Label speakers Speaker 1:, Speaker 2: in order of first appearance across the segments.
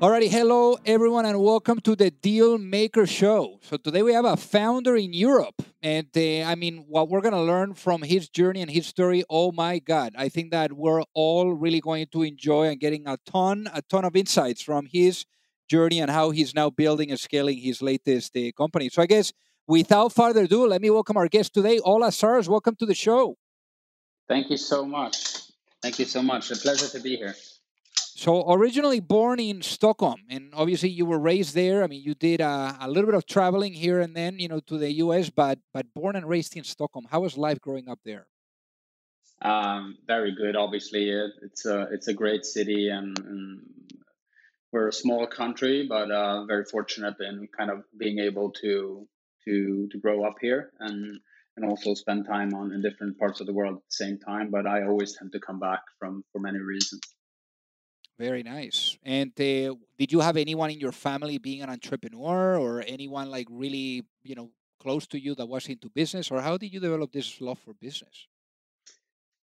Speaker 1: Alrighty, hello everyone, and welcome to the Deal Maker Show. So today we have a founder in Europe, and uh, I mean, what we're gonna learn from his journey and his story. Oh my God, I think that we're all really going to enjoy and getting a ton, a ton of insights from his journey and how he's now building and scaling his latest uh, company. So I guess without further ado, let me welcome our guest today, Ola Sars. Welcome to the show.
Speaker 2: Thank you so much. Thank you so much. A pleasure to be here.
Speaker 1: So originally born in Stockholm, and obviously you were raised there. I mean, you did a, a, little bit of traveling here and then, you know, to the U.S., but but born and raised in Stockholm. How was life growing up there?
Speaker 2: Um, very good. Obviously, it, it's a it's a great city, and, and we're a small country, but uh, very fortunate in kind of being able to to to grow up here and and also spend time on in different parts of the world at the same time. But I always tend to come back from for many reasons.
Speaker 1: Very nice. And uh, did you have anyone in your family being an entrepreneur or anyone like really, you know, close to you that was into business or how did you develop this love for business?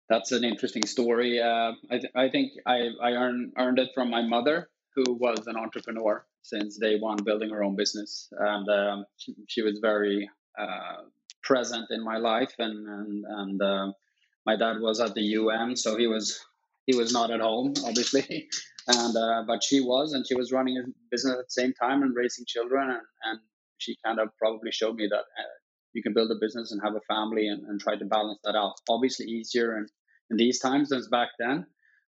Speaker 2: That's an interesting story. Uh, I, th- I think I, I earned, earned it from my mother, who was an entrepreneur since day one, building her own business. And um, she, she, was very uh, present in my life. And, and, and uh, my dad was at the UN, so he was he was not at home, obviously, and uh, but she was, and she was running a business at the same time and raising children, and, and she kind of probably showed me that uh, you can build a business and have a family and, and try to balance that out. Obviously, easier in, in these times than back then,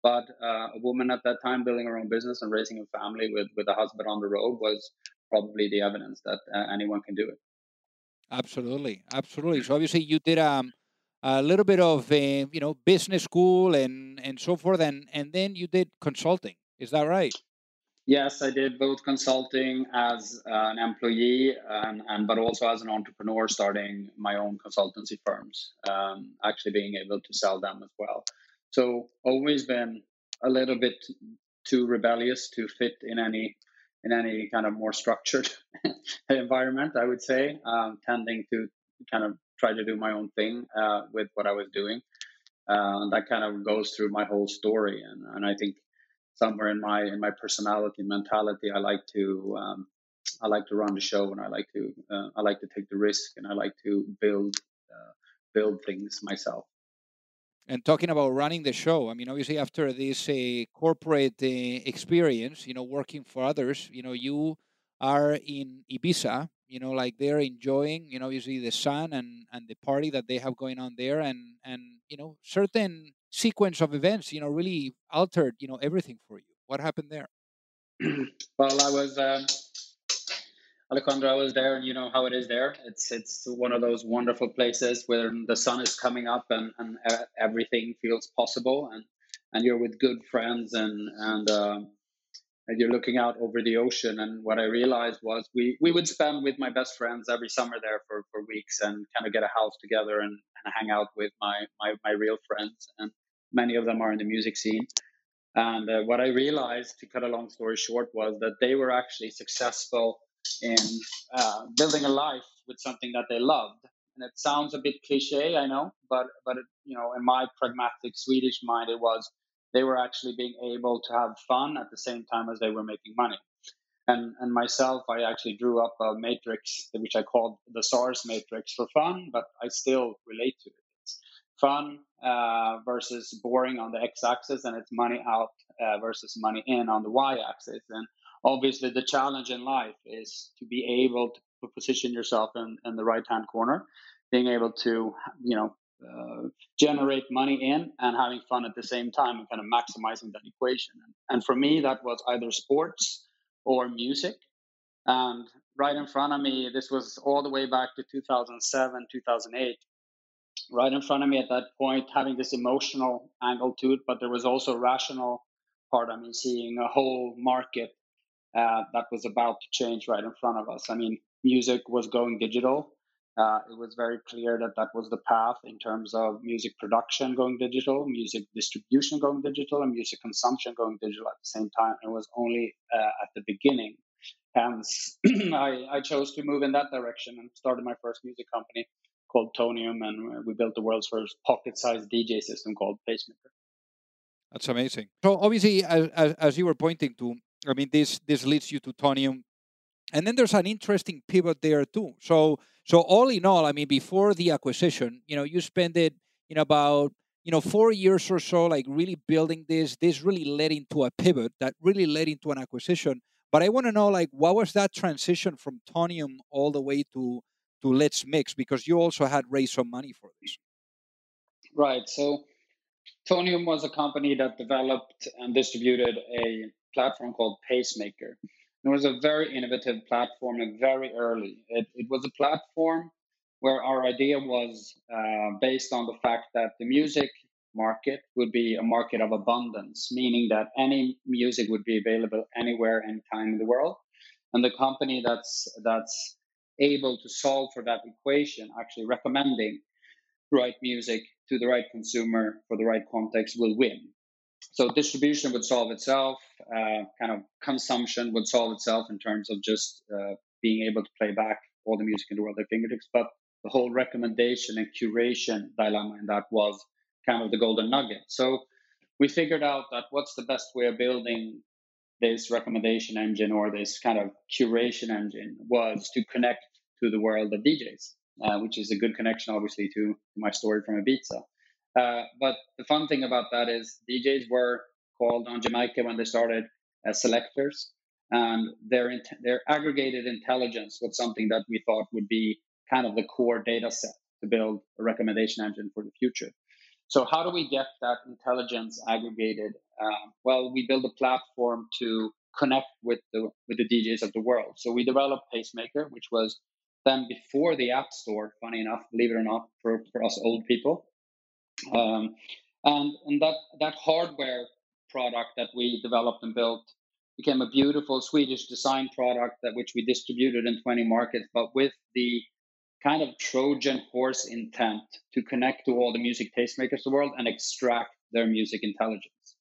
Speaker 2: but uh, a woman at that time building her own business and raising a family with with a husband on the road was probably the evidence that uh, anyone can do it.
Speaker 1: Absolutely, absolutely. So obviously, you did um a little bit of uh, you know business school and and so forth, and and then you did consulting. Is that right?
Speaker 2: Yes, I did both consulting as an employee and, and but also as an entrepreneur, starting my own consultancy firms. Um, actually, being able to sell them as well. So always been a little bit too rebellious to fit in any in any kind of more structured environment. I would say, um, tending to kind of try to do my own thing uh, with what I was doing. Uh, and that kind of goes through my whole story. And, and I think somewhere in my in my personality mentality, I like to um, I like to run the show, and I like to uh, I like to take the risk, and I like to build uh, build things myself.
Speaker 1: And talking about running the show, I mean, obviously after this uh, corporate uh, experience, you know, working for others, you know, you are in Ibiza, you know like they're enjoying you know usually the sun and and the party that they have going on there and and you know certain sequence of events you know really altered you know everything for you. What happened there?
Speaker 2: Well i was uh, alejandro i was there and you know how it is there. It's it's one of those wonderful places where the sun is coming up and and everything feels possible and and you're with good friends and and uh, and you're looking out over the ocean. And what I realized was we, we would spend with my best friends every summer there for, for weeks and kind of get a house together and, and hang out with my, my, my real friends. And many of them are in the music scene. And uh, what I realized, to cut a long story short, was that they were actually successful in uh, building a life with something that they loved. and it sounds a bit cliche, I know, but but it, you know, in my pragmatic Swedish mind, it was they were actually being able to have fun at the same time as they were making money. And and myself, I actually drew up a matrix which I called the SARS matrix for fun, but I still relate to it. It's fun uh, versus boring on the x-axis, and it's money out uh, versus money in on the y-axis. And obviously, the challenge in life is to be able to position yourself in, in the right hand corner, being able to, you know, uh, generate money in and having fun at the same time and kind of maximizing that equation. And, for me, that was either sports or music. And right in front of me, this was all the way back to 2007, 2008. Right in front of me at that point, having this emotional angle to it, but there was also a rational part I mean, seeing a whole market uh, that was about to change right in front of us. I mean, music was going digital. Uh, it was very clear that that was the path in terms of music production going digital, music distribution going digital, and music consumption going digital at the same time. It was only uh, at the beginning. Hence, I, I chose to move in that direction and started my first music company called Tonium, and we built the world's first pocket-sized DJ system called Pacemaker.
Speaker 1: That's amazing. So obviously, as, as, as you were pointing to, I mean, this this leads you to Tonium, and then there's an interesting pivot there too. So so all in all, I mean, before the acquisition, you know, you spent it, in about you know four years or so, like really building this. This really led into a pivot that really led into an acquisition. But I want to know, like, what was that transition from Tonium all the way to to Let's Mix? Because you also had raised some money for this.
Speaker 2: Right. So Tonium was a company that developed and distributed a platform called Pacemaker. It was a very innovative platform and very early. It, it was a platform where our idea was uh, based on the fact that the music market would be a market of abundance, meaning that any music would be available anywhere, anytime in the world. And the company that's that's able to solve for that equation, actually recommending right music to the right consumer for the right context, will win. So distribution would solve itself. Uh, kind of consumption would solve itself in terms of just uh, being able to play back all the music in the world at fingertips. But the whole recommendation and curation dilemma in that was kind of the golden nugget. So we figured out that what's the best way of building this recommendation engine or this kind of curation engine was to connect to the world of DJs, uh, which is a good connection, obviously, to, to my story from Ibiza. Uh, but the fun thing about that is DJs were called on Jamaica when they started as selectors, and their their aggregated intelligence was something that we thought would be kind of the core data set to build a recommendation engine for the future. So how do we get that intelligence aggregated? Uh, well, we build a platform to connect with the with the DJs of the world. So we developed Pacemaker, which was then before the App Store. Funny enough, believe it or not, for, for us old people. Um, and and that, that hardware product that we developed and built became a beautiful Swedish design product that which we distributed in 20 markets, but with the kind of Trojan horse intent to connect to all the music tastemakers of the world and extract their music intelligence.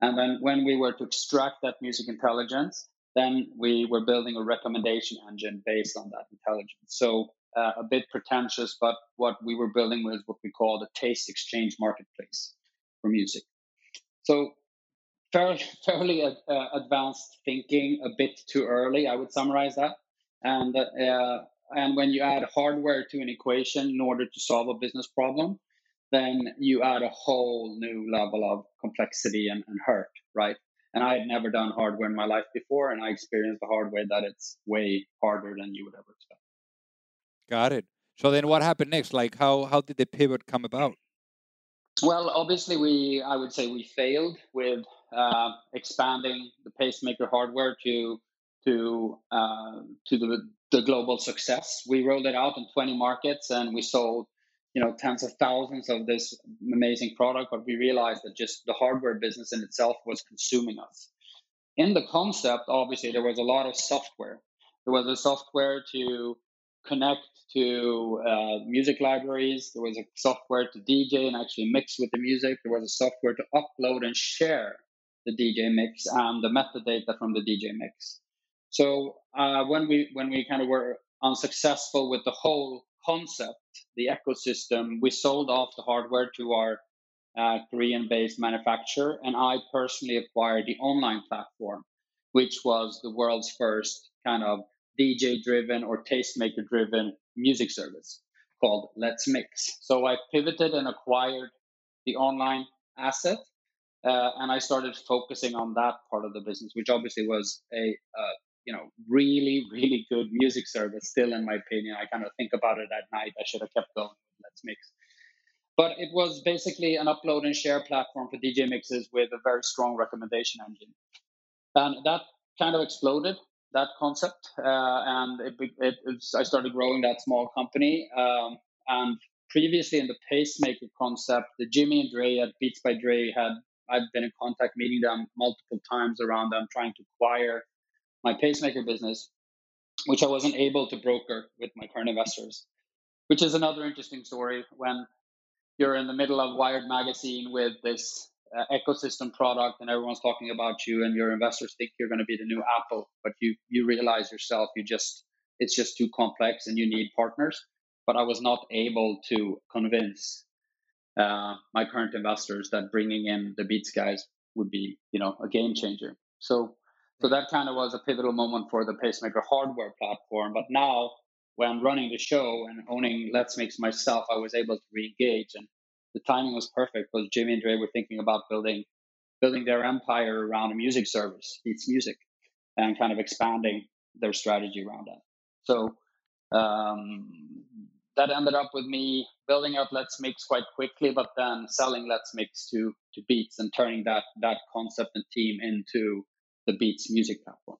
Speaker 2: And then when we were to extract that music intelligence, then we were building a recommendation engine based on that intelligence. So uh, a bit pretentious, but what we were building was what we call the taste exchange marketplace for music. So fairly, fairly uh, uh, advanced thinking, a bit too early, I would summarize that. And uh, and when you add hardware to an equation in order to solve a business problem, then you add a whole new level of complexity and, and hurt, right? And I had never done hardware in my life before, and I experienced the hard way that it's way harder than you would ever expect.
Speaker 1: Got it. So then what happened next? Like how how did the pivot come about?
Speaker 2: Well, obviously we I would say we failed with uh, expanding the pacemaker hardware to to uh, to the the global success. We rolled it out in 20 markets and we sold you know tens of thousands of this amazing product but we realized that just the hardware business in itself was consuming us in the concept obviously there was a lot of software there was a software to connect to uh, music libraries. There was a software to DJ and actually mix with the music. There was a software to upload and share the DJ mix and the metadata from the DJ mix. So uh, when we when we kind of were unsuccessful with the whole concept, the ecosystem. We sold off the hardware to our uh, Korean based manufacturer, and I personally acquired the online platform, which was the world's first kind of DJ driven or tastemaker driven music service called Let's Mix. So I pivoted and acquired the online asset, uh, and I started focusing on that part of the business, which obviously was a uh, you know really really good music service. Still, in my opinion, I kind of think about it at night. I should have kept going. Let's Mix. But it was basically an upload and share platform for DJ mixes with a very strong recommendation engine. And that kind of exploded that concept, uh, and it, it, it, I started growing that small company. Um, and previously in the pacemaker concept, the Jimmy and Dre at Beats by Dre had I've been in contact, meeting them multiple times around them, trying to acquire my pacemaker business, which I wasn't able to broker with my current investors. Which is another interesting story when you're in the middle of Wired magazine with this uh, ecosystem product and everyone's talking about you and your investors think you're going to be the new apple but you you realize yourself you just it's just too complex and you need partners. But i was not able to convince uh, my current investors that bringing in the beats guys would be you know a game changer. So so that kind of was a pivotal moment for the pacemaker hardware platform. But now when running the show and owning let's mix myself i was able to re-engage and the timing was perfect because Jimmy and Dre were thinking about building building their empire around a music service, Beats Music, and kind of expanding their strategy around that. So um, that ended up with me building out Let's Mix quite quickly, but then selling Let's Mix to to Beats and turning that that concept and team into the Beats music platform.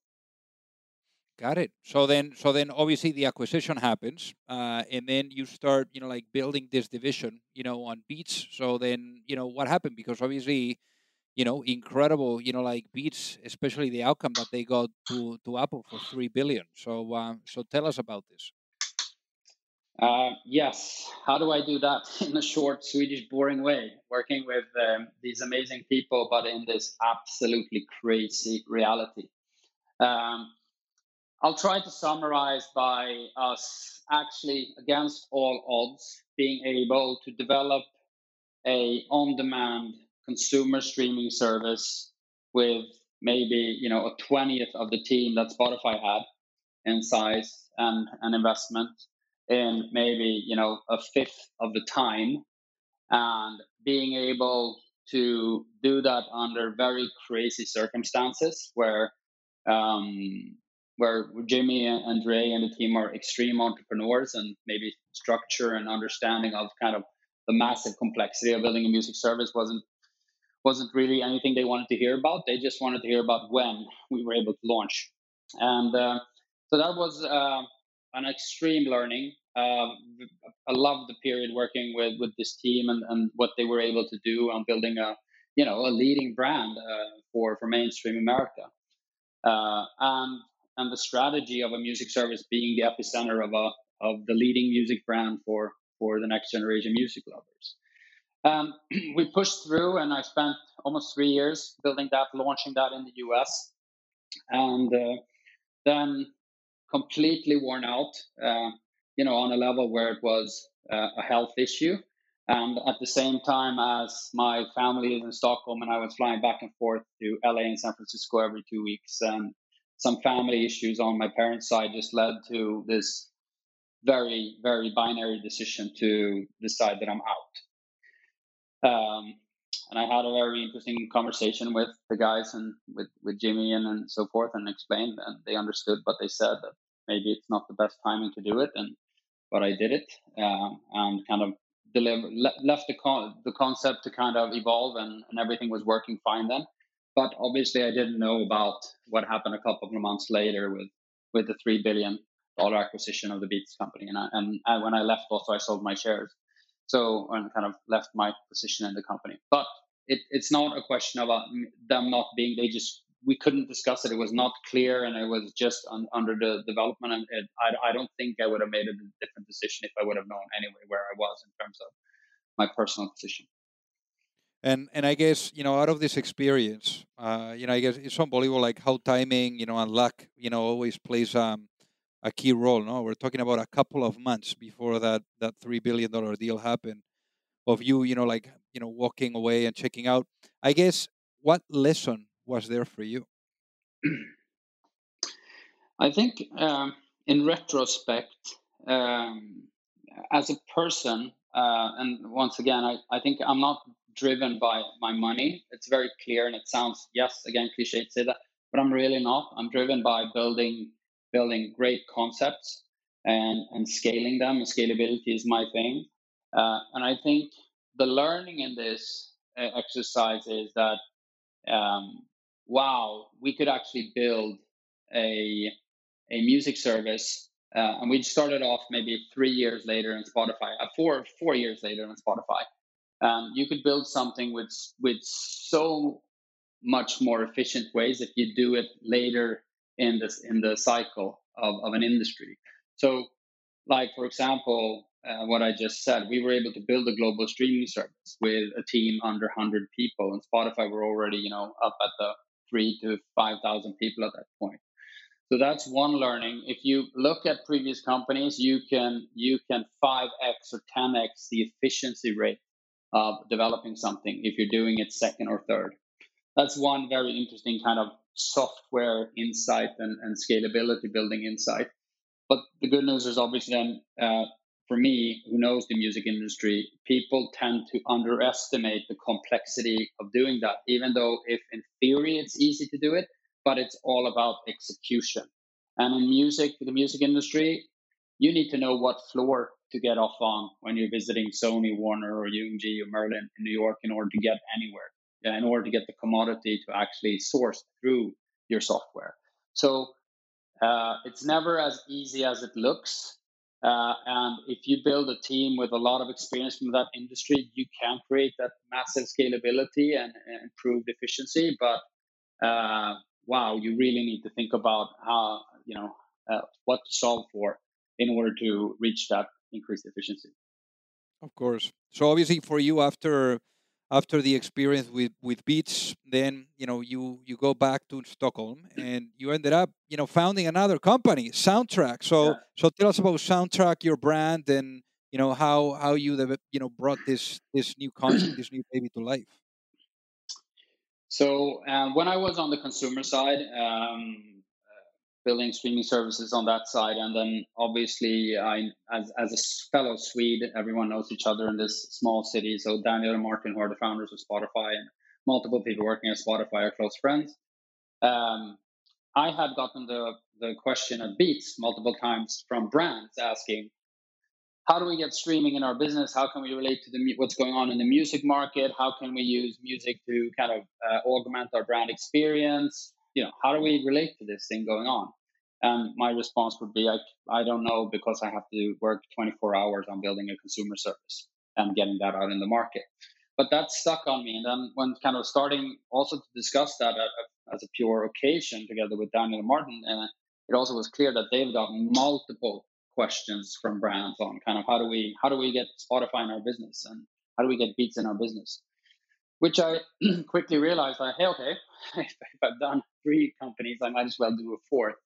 Speaker 1: Got it. So then, so then, obviously the acquisition happens, uh, and then you start, you know, like building this division, you know, on Beats. So then, you know, what happened? Because obviously, you know, incredible, you know, like Beats, especially the outcome that they got to to Apple for three billion. So, um, so tell us about this.
Speaker 2: Uh, yes. How do I do that in a short, Swedish, boring way? Working with um, these amazing people, but in this absolutely crazy reality. Um, I'll try to summarize by us actually, against all odds, being able to develop a on-demand consumer streaming service with maybe you know a twentieth of the team that Spotify had in size and an investment in maybe you know a fifth of the time. And being able to do that under very crazy circumstances where um, where Jimmy and Andre and the team are extreme entrepreneurs and maybe structure and understanding of kind of the massive complexity of building a music service wasn't wasn't really anything they wanted to hear about. They just wanted to hear about when we were able to launch, and uh, so that was uh, an extreme learning. Uh, I love the period working with with this team and, and what they were able to do on building a you know a leading brand uh, for for mainstream America. Uh, and and the strategy of a music service being the epicenter of a of the leading music brand for for the next generation music lovers. Um, we pushed through, and I spent almost three years building that, launching that in the US, and uh, then completely worn out. Uh, you know, on a level where it was uh, a health issue. And at the same time as my family is in Stockholm and I was flying back and forth to LA and San Francisco every two weeks. And some family issues on my parents' side just led to this very, very binary decision to decide that I'm out. Um, and I had a very interesting conversation with the guys and with, with Jimmy and, and so forth and explained, and they understood what they said that maybe it's not the best timing to do it. And but I did it um, and kind of deliver, le- left the, con- the concept to kind of evolve, and, and everything was working fine then. But obviously, I didn't know about what happened a couple of months later with with the three billion dollar acquisition of the Beats company. And I, and I, when I left, also I sold my shares, so and kind of left my position in the company. But it, it's not a question about them not being. They just we couldn't discuss it. It was not clear, and it was just un, under the development. And it, I, I don't think I would have made a different decision if I would have known anyway where I was in terms of my personal position.
Speaker 1: And and I guess you know out of this experience, uh, you know I guess it's unbelievable like how timing you know and luck you know always plays um, a key role. No, we're talking about a couple of months before that that three billion dollar deal happened. Of you, you know, like you know, walking away and checking out. I guess what lesson was there for you?
Speaker 2: I think, um, in retrospect, um, as a person, uh, and once again, I, I think I'm not driven by my money. It's very clear, and it sounds yes, again, cliche to say that, but I'm really not. I'm driven by building building great concepts and and scaling them. And scalability is my thing, uh, and I think the learning in this uh, exercise is that um, wow, we could actually build a a music service, uh, and we started off maybe three years later in Spotify, uh, four four years later in Spotify. Um, you could build something with with so much more efficient ways if you do it later in this in the cycle of, of an industry. So, like for example, uh, what I just said, we were able to build a global streaming service with a team under 100 people. And Spotify were already, you know, up at the three to 5,000 people at that point. So that's one learning. If you look at previous companies, you can you can 5x or 10x the efficiency rate of developing something if you're doing it second or third. That's one very interesting kind of software insight and, and scalability building insight. But the good news is obviously then uh, for me, who knows the music industry, people tend to underestimate the complexity of doing that, even though if in theory it's easy to do it, but it's all about execution. And in music, the music industry, you need to know what floor to get off on when you're visiting Sony, Warner, or UMG or Merlin in New York in order to get anywhere, yeah, in order to get the commodity to actually source through your software. So uh, it's never as easy as it looks. Uh, and if you build a team with a lot of experience from that industry, you can create that massive scalability and, and improved efficiency. But uh, wow, you really need to think about how you know uh, what to solve for in order to reach that increased efficiency.
Speaker 1: Of course. So obviously, for you, after after the experience with with Beats, then you know you you go back to Stockholm and you ended up you know founding another company, Soundtrack. So yeah. so tell us about Soundtrack, your brand, and you know how how you you know brought this this new concept, this new baby to life.
Speaker 2: So uh, when I was on the consumer side, um, building streaming services on that side. And then obviously, I as, as a fellow Swede, everyone knows each other in this small city. So Daniel and Martin, who are the founders of Spotify, and multiple people working at Spotify are close friends. Um, I had gotten the, the question at Beats multiple times from brands asking, how do we get streaming in our business? How can we relate to the what's going on in the music market? How can we use music to kind of uh, augment our brand experience? You know, how do we relate to this thing going on? And my response would be, I, I don't know because I have to work 24 hours on building a consumer service and getting that out in the market. But that stuck on me. And then when kind of starting also to discuss that as a pure occasion together with Daniel Martin, and it also was clear that they've got multiple questions from brands on kind of how do we how do we get Spotify in our business and how do we get Beats in our business which I quickly realized that, hey, okay, if I've done three companies, I might as well do a fourth.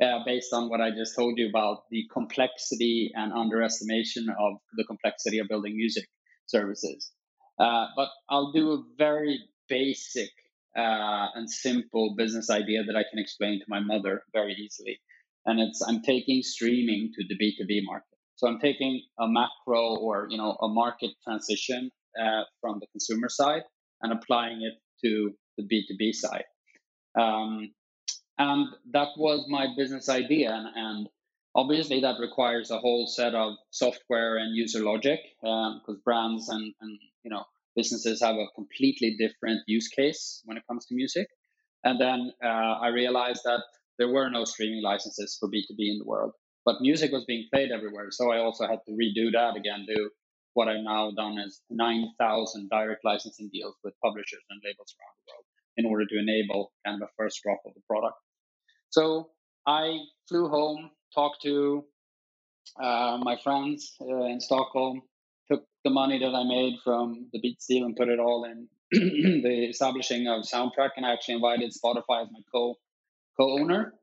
Speaker 2: Uh, based on what I just told you about the complexity and underestimation of the complexity of building music services. Uh, but I'll do a very basic uh, and simple business idea that I can explain to my mother very easily. And it's I'm taking streaming to the B2B market. So I'm taking a macro or you know a market transition uh, from the consumer side and applying it to the B2B side. Um, and that was my business idea. And, and, obviously, that requires a whole set of software and user logic because um, brands and, and you know businesses have a completely different use case when it comes to music. And then uh, I realized that there were no streaming licenses for B2B in the world, but music was being played everywhere. So I also had to redo that again, do what I've now done is 9,000 direct licensing deals with publishers and labels around the world in order to enable kind of a first drop of the product. So I flew home, talked to uh, my friends uh, in Stockholm, took the money that I made from the Beats deal and put it all in the establishing of Soundtrack, and I actually invited Spotify as my co co-owner.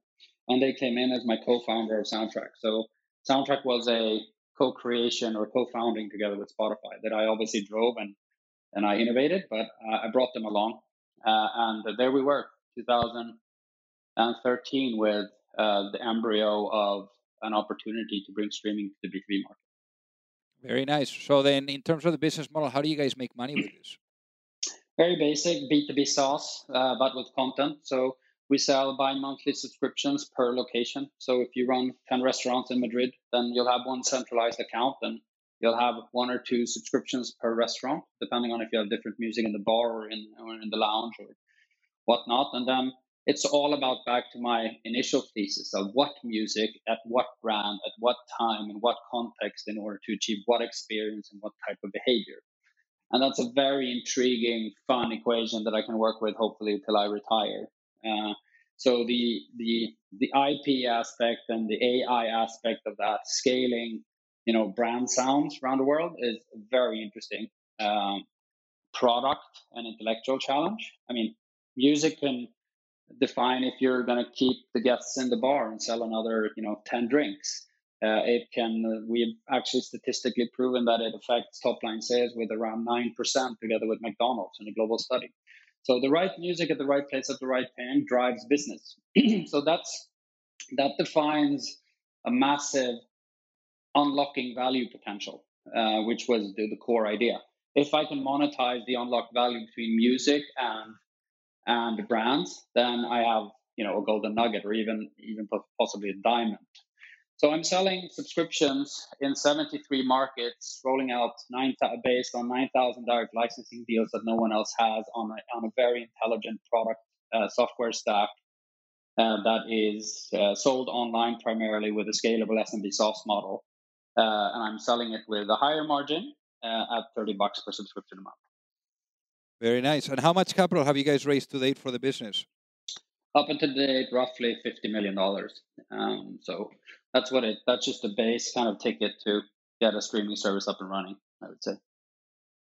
Speaker 2: and they came in as my co-founder of Soundtrack. So Soundtrack was a co-creation or co-founding together with Spotify that I obviously drove and and I innovated, but uh, I brought them along, uh, and there we were, 2013, with uh, the embryo of an opportunity to bring streaming to the B2B market.
Speaker 1: Very nice. So then, in terms of the business model, how do you guys make money with this?
Speaker 2: Very basic B2B SaaS, uh, but with content. So we sell bi-monthly subscriptions per location. So if you run 10 restaurants in Madrid, then you'll have one centralized account and you'll have one or two subscriptions per restaurant, depending on if you have different music in the bar or in, or in the lounge or whatnot. And then it's all about back to my initial thesis of what music, at what brand, at what time, in what context in order to achieve what experience and what type of behavior. And that's a very intriguing, fun equation that I can work with hopefully till I retire. Uh, so the the the IP aspect and the AI aspect of that scaling, you know, brand sounds around the world is very interesting um, product and intellectual challenge. I mean, music can define if you're going to keep the guests in the bar and sell another, you know, ten drinks. Uh, it can. Uh, we've actually statistically proven that it affects top line sales with around nine percent, together with McDonald's in a global study. So the right music at the right place at the right time drives business. so that's that defines a massive unlocking value potential, uh, which was the, the, core idea. If I can monetize the unlocked value between music and and brands, then I have you know a golden nugget or even even possibly a diamond. So I'm selling subscriptions in 73 markets, rolling out nine based on 9,000 direct licensing deals that no one else has on a, on a very intelligent product uh, software stack uh, that is uh, sold online primarily with a scalable SMB SaaS model. Uh, and I'm selling it with a higher margin uh, at 30 bucks per subscription a month.
Speaker 1: Very nice. And how much capital have you guys raised to date for the business?
Speaker 2: Up until date, roughly $50 million. Um, so that's what it that's just a base kind of ticket to get a streaming service up and running i would say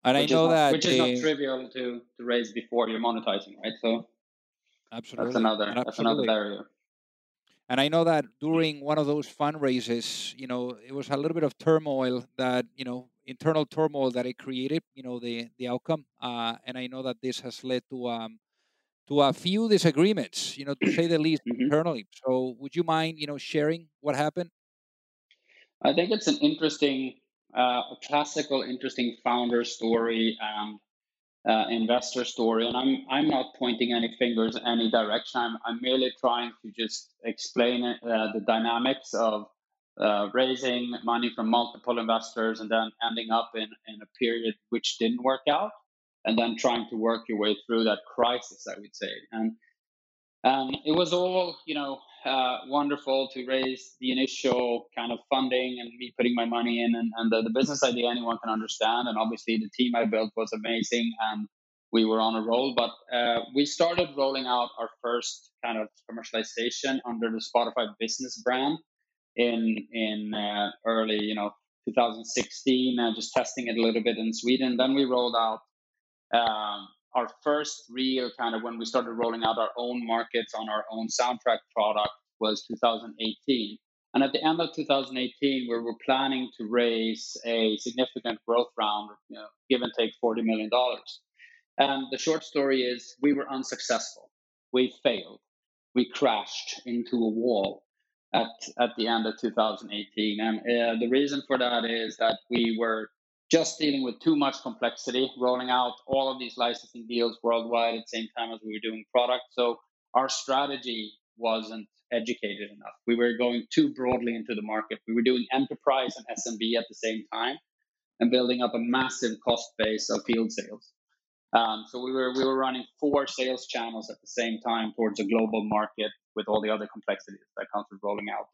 Speaker 1: and which i know
Speaker 2: not,
Speaker 1: that
Speaker 2: which is not trivial to to raise before you're monetizing right so
Speaker 1: absolutely
Speaker 2: that's another absolutely. that's another barrier
Speaker 1: and I know that during one of those fundraisers, you know, it was a little bit of turmoil that, you know, internal turmoil that it created, you know, the the outcome. Uh, and I know that this has led to um, to a few disagreements, you know, to say the least, mm-hmm. internally. So, would you mind, you know, sharing what happened?
Speaker 2: I think it's an interesting, uh, a classical, interesting founder story and uh, investor story. And I'm I'm not pointing any fingers any direction. I'm I'm merely trying to just explain uh, the dynamics of uh, raising money from multiple investors and then ending up in in a period which didn't work out and then trying to work your way through that crisis, I would say. And um, it was all, you know, uh, wonderful to raise the initial kind of funding and me putting my money in and, and the, the, business idea anyone can understand. And obviously the team I built was amazing and we were on a roll. But uh, we started rolling out our first kind of commercialization under the Spotify business brand in in uh, early, you know, 2016, and just testing it a little bit in Sweden. Then we rolled out um, our first real kind of when we started rolling out our own markets on our own soundtrack product was 2018. And at the end of 2018, we were planning to raise a significant growth round, you know, give and take $40 million. And the short story is we were unsuccessful. We failed. We crashed into a wall at, at the end of 2018. And uh, the reason for that is that we were just dealing with too much complexity, rolling out all of these licensing deals worldwide at the same time as we were doing product. So our strategy wasn't educated enough. We were going too broadly into the market. We were doing enterprise and SMB at the same time and building up a massive cost base of field sales. Um, so we were we were running four sales channels at the same time towards a global market with all the other complexities that comes with rolling out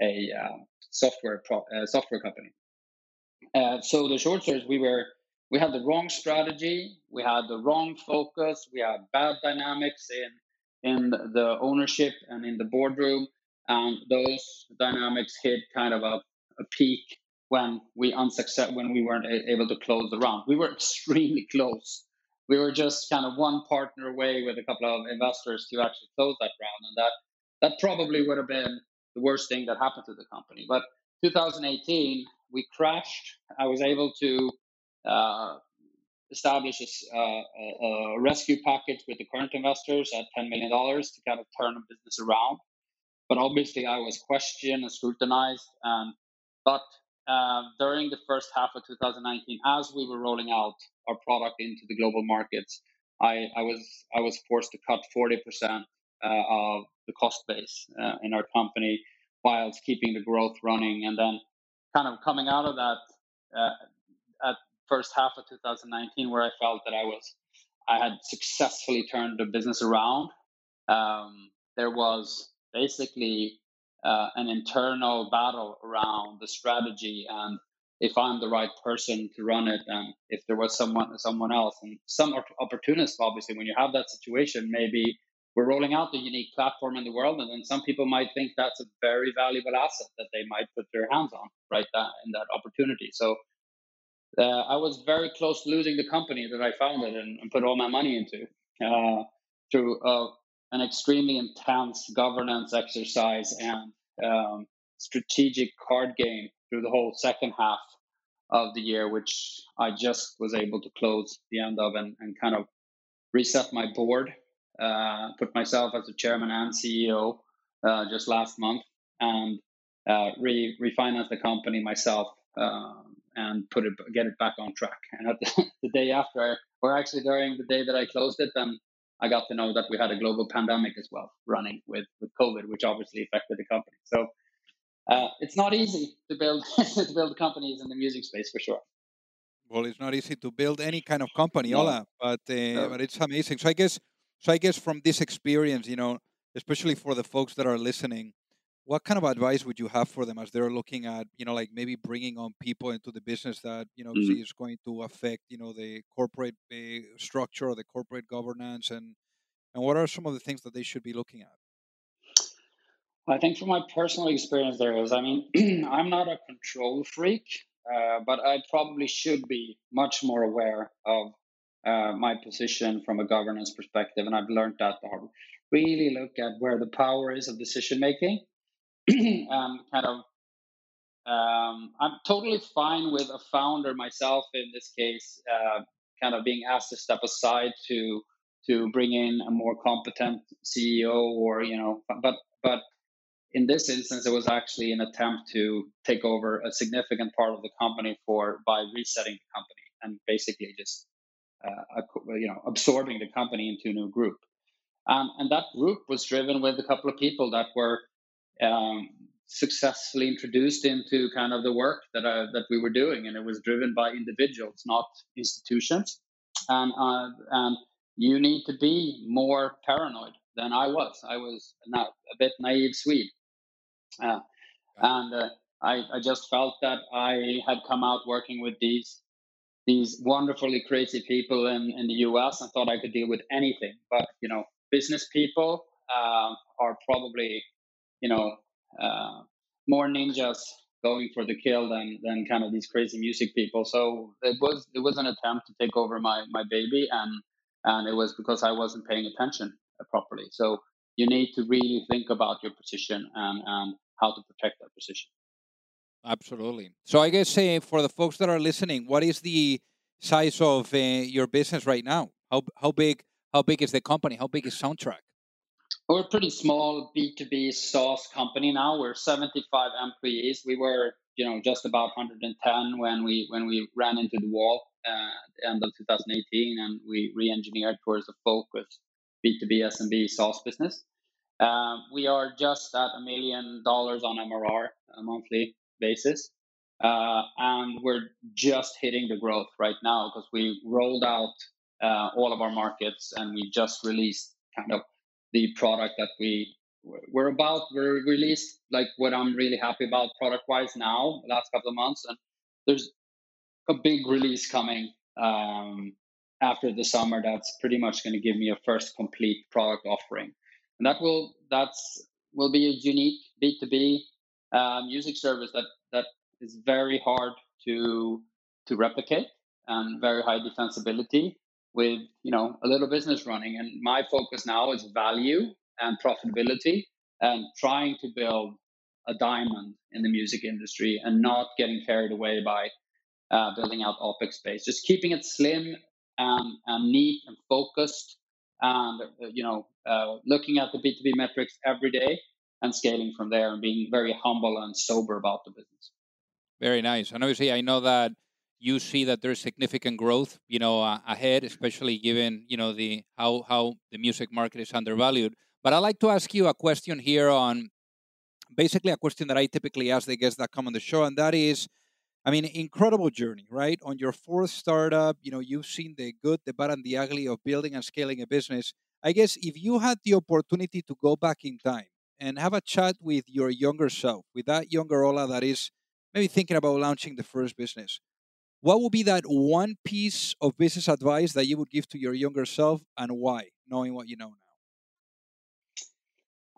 Speaker 2: a a uh, software pro, uh, software company. Uh, so the short story is we were we had the wrong strategy, we had the wrong focus, we had bad dynamics in in the ownership and in the boardroom, and those dynamics hit kind of a, a peak when we unsuccess when we weren't able to close the round. We were extremely close. We were just kind of one partner away with a couple of investors to actually close that round, and that that probably would have been the worst thing that happened to the company. But 2018, we crashed. I was able to uh, establish a, uh, a, rescue package with the current investors at $10 million to kind of turn the business around. But obviously, I was questioned and scrutinized. Um, but uh, during the first half of 2019, as we were rolling out our product into the global markets, I, I was I was forced to cut 40% uh, of the cost base uh, in our company whilst keeping the growth running. And then, kind of coming out of that uh, at first half of 2019, where I felt that I was I had successfully turned the business around. Um, there was basically uh, an internal battle around the strategy and if I'm the right person to run it, and if there was someone someone else, and some opportunists, obviously, when you have that situation, maybe we're rolling out the unique platform in the world, and then some people might think that's a very valuable asset that they might put their hands on right that in that opportunity. So uh, I was very close to losing the company that I founded and, and put all my money into uh, through uh, an extremely intense governance exercise and um, strategic card game through the whole second half of the year, which I just was able to close the end of and, and kind of reset my board, uh, put myself as the chairman and CEO uh, just last month, and uh, re- refinance the company myself um, and put it get it back on track. And at the, the day after, or actually during the day that I closed it, then I got to know that we had a global pandemic as well running with with COVID, which obviously affected the company. So uh, it's not easy to build to build companies in the music space for sure.
Speaker 1: Well, it's not easy to build any kind of company, no. Ola, but uh, no. but it's amazing. So I guess so I guess from this experience, you know, especially for the folks that are listening, what kind of advice would you have for them as they're looking at, you know, like maybe bringing on people into the business that you know mm-hmm. is going to affect, you know, the corporate uh, structure or the corporate governance, and and what are some of the things that they should be looking at?
Speaker 2: I think from my personal experience, there is. I mean, I'm not a control freak, uh, but I probably should be much more aware of uh, my position from a governance perspective, and I've learned that to really look at where the power is of decision making. um, kind of, um, I'm totally fine with a founder myself in this case, uh, kind of being asked to step aside to to bring in a more competent CEO, or you know, but but in this instance, it was actually an attempt to take over a significant part of the company for by resetting the company and basically just uh, you know absorbing the company into a new group. Um, and that group was driven with a couple of people that were um, successfully introduced into kind of the work that uh, that we were doing, and it was driven by individuals, not institutions. And uh, and you need to be more paranoid than I was. I was not a bit naive Swede. Uh, and uh, I, I just felt that I had come out working with these these wonderfully crazy people in, in the US and thought I could deal with anything. But, you know, business people uh, are probably, you know, uh, more ninjas going for the kill than, than kind of these crazy music people. So it was it was an attempt to take over my, my baby and and it was because I wasn't paying attention properly. So you need to really think about your position and, and how to protect that position.
Speaker 1: Absolutely. So I guess uh, for the folks that are listening, what is the size of uh, your business right now? How how big how big is the company? How big is Soundtrack?
Speaker 2: We're a pretty small B2B SaaS company now. We're 75 employees. We were, you know, just about 110 when we when we ran into the wall uh, at the end of 2018, and we re-engineered towards a focused B2B SMB SaaS business. Uh, we are just at a million dollars on MRR monthly basis. Uh, and we're just hitting the growth right now because we rolled out uh, all of our markets and we just released kind of the product that we we're about we're released like what i'm really happy about product wise now last couple of months and there's a big release coming um, after the summer that's pretty much going to give me a first complete product offering and that will that's will be a unique b2b uh, music service that that is very hard to to replicate and very high defensibility with you know a little business running and my focus now is value and profitability and trying to build a diamond in the music industry and not getting carried away by uh, building out OPEX space. Just keeping it slim and, and neat and focused, and uh, you know, uh, looking at the B2B metrics every day and scaling from there, and being very humble and sober about the business.
Speaker 1: Very nice. And obviously, I know that you see that there's significant growth, you know, uh, ahead, especially given you know the how how the music market is undervalued. But I'd like to ask you a question here on basically a question that I typically ask the guests that come on the show, and that is, I mean, incredible journey, right? On your fourth startup, you know, you've seen the good, the bad, and the ugly of building and scaling a business. I guess if you had the opportunity to go back in time and have a chat with your younger self, with that younger Ola that is maybe thinking about launching the first business, what would be that one piece of business advice that you would give to your younger self and why, knowing what you know now?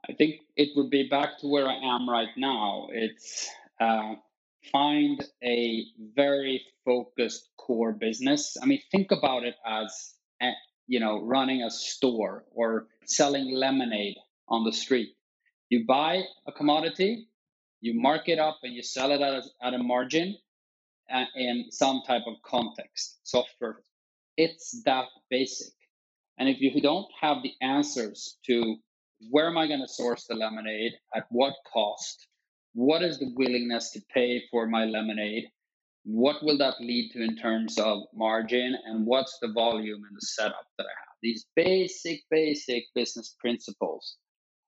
Speaker 2: I think it would be back to where I am right now. It's uh, find a very focused core business. I mean, think about it as eh, you know running a store or selling lemonade on the street. You buy a commodity, you mark it up, and you sell it at a, at a margin in some type of context, software. It's that basic. And if you don't have the answers to where am I going to source the lemonade, at what cost, what is the willingness to pay for my lemonade, what will that lead to in terms of margin, and what's the volume and the setup that I have. These basic, basic business principles.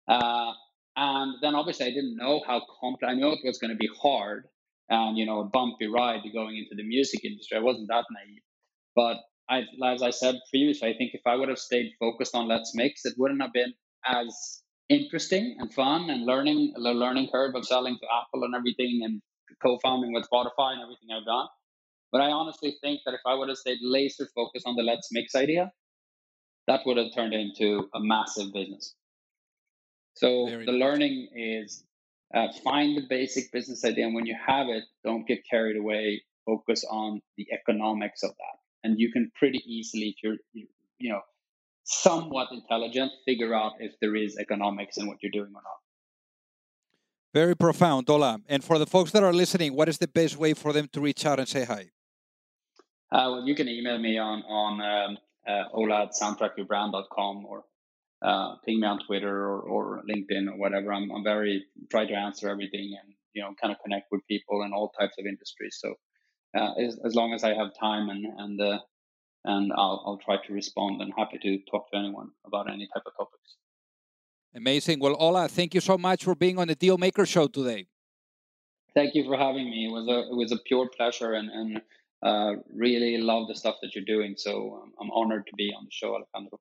Speaker 2: Uh, and then obviously I didn't know how complex. I know it was going to be hard and you know a bumpy ride going into the music industry. I wasn't that naive, but I, as I said previously, I think if I would have stayed focused on Let's Mix, it wouldn't have been as interesting and fun and learning the learning curve of selling to Apple and everything and co-founding with Spotify and everything I've done. But I honestly think that if I would have stayed laser focused on the Let's Mix idea, that would have turned into a massive business. So Very the nice. learning is uh, find the basic business idea, and when you have it, don't get carried away. Focus on the economics of that, and you can pretty easily, if you're, you know, somewhat intelligent, figure out if there is economics in what you're doing or not.
Speaker 1: Very profound, Ola. And for the folks that are listening, what is the best way for them to reach out and say hi?
Speaker 2: Uh, well, you can email me on on um, uh, ola at soundtrackyourbrand.com or uh, ping me on Twitter or, or LinkedIn or whatever. I'm, I'm very try to answer everything and you know kind of connect with people in all types of industries. So uh, as, as long as I have time and and uh, and I'll I'll try to respond and happy to talk to anyone about any type of topics.
Speaker 1: Amazing. Well, Ola, thank you so much for being on the Deal Maker Show today.
Speaker 2: Thank you for having me. It was a it was a pure pleasure and and uh, really love the stuff that you're doing. So um, I'm honored to be on the show, Alejandro.